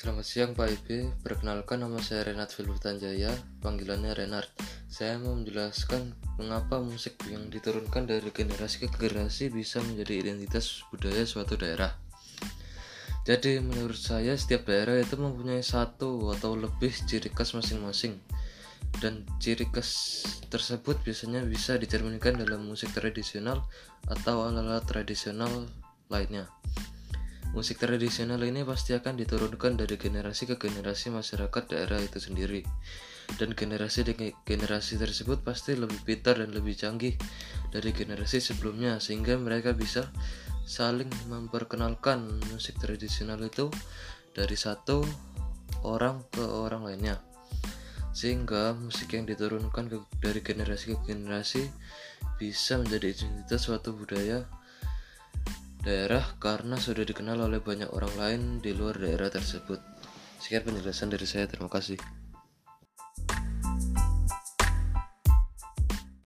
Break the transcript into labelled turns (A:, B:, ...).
A: Selamat siang Pak Ibe, perkenalkan nama saya Renat Filbutanjaya, panggilannya Renard. Saya mau menjelaskan mengapa musik yang diturunkan dari generasi ke generasi bisa menjadi identitas budaya suatu daerah. Jadi menurut saya setiap daerah itu mempunyai satu atau lebih ciri khas masing-masing dan ciri khas tersebut biasanya bisa dicerminkan dalam musik tradisional atau alat-alat tradisional lainnya. Musik tradisional ini pasti akan diturunkan dari generasi ke generasi masyarakat daerah itu sendiri. Dan generasi generasi tersebut pasti lebih pintar dan lebih canggih dari generasi sebelumnya sehingga mereka bisa saling memperkenalkan musik tradisional itu dari satu orang ke orang lainnya. Sehingga musik yang diturunkan dari generasi ke generasi bisa menjadi identitas suatu budaya daerah karena sudah dikenal oleh banyak orang lain di luar daerah tersebut. Sekian penjelasan dari saya, terima kasih.